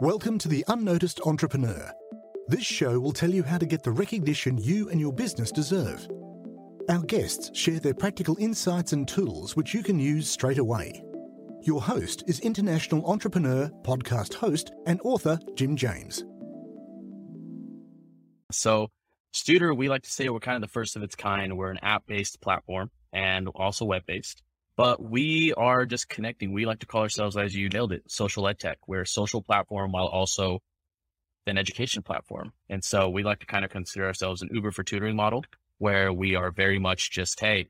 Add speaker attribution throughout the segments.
Speaker 1: Welcome to The Unnoticed Entrepreneur. This show will tell you how to get the recognition you and your business deserve. Our guests share their practical insights and tools which you can use straight away. Your host is international entrepreneur, podcast host, and author Jim James.
Speaker 2: So, Stutor, we like to say we're kind of the first of its kind. We're an app based platform and also web based, but we are just connecting. We like to call ourselves, as you nailed it, social ed tech. We're a social platform while also an education platform. And so we like to kind of consider ourselves an Uber for tutoring model where we are very much just, hey,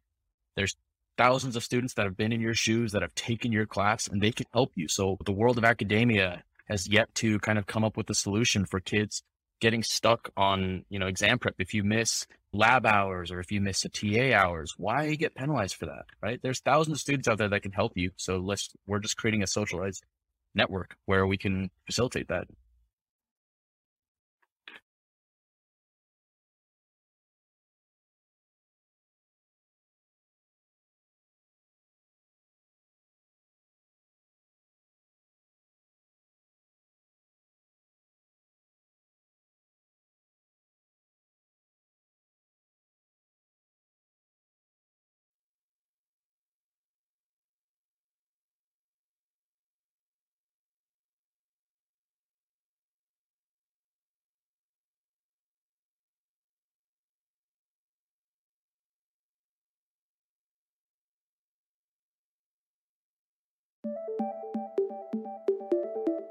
Speaker 2: there's thousands of students that have been in your shoes that have taken your class and they can help you. So the world of academia has yet to kind of come up with a solution for kids getting stuck on, you know, exam prep. If you miss lab hours or if you miss a TA hours, why get penalized for that? Right. There's thousands of students out there that can help you. So let's, we're just creating a socialized network where we can facilitate that.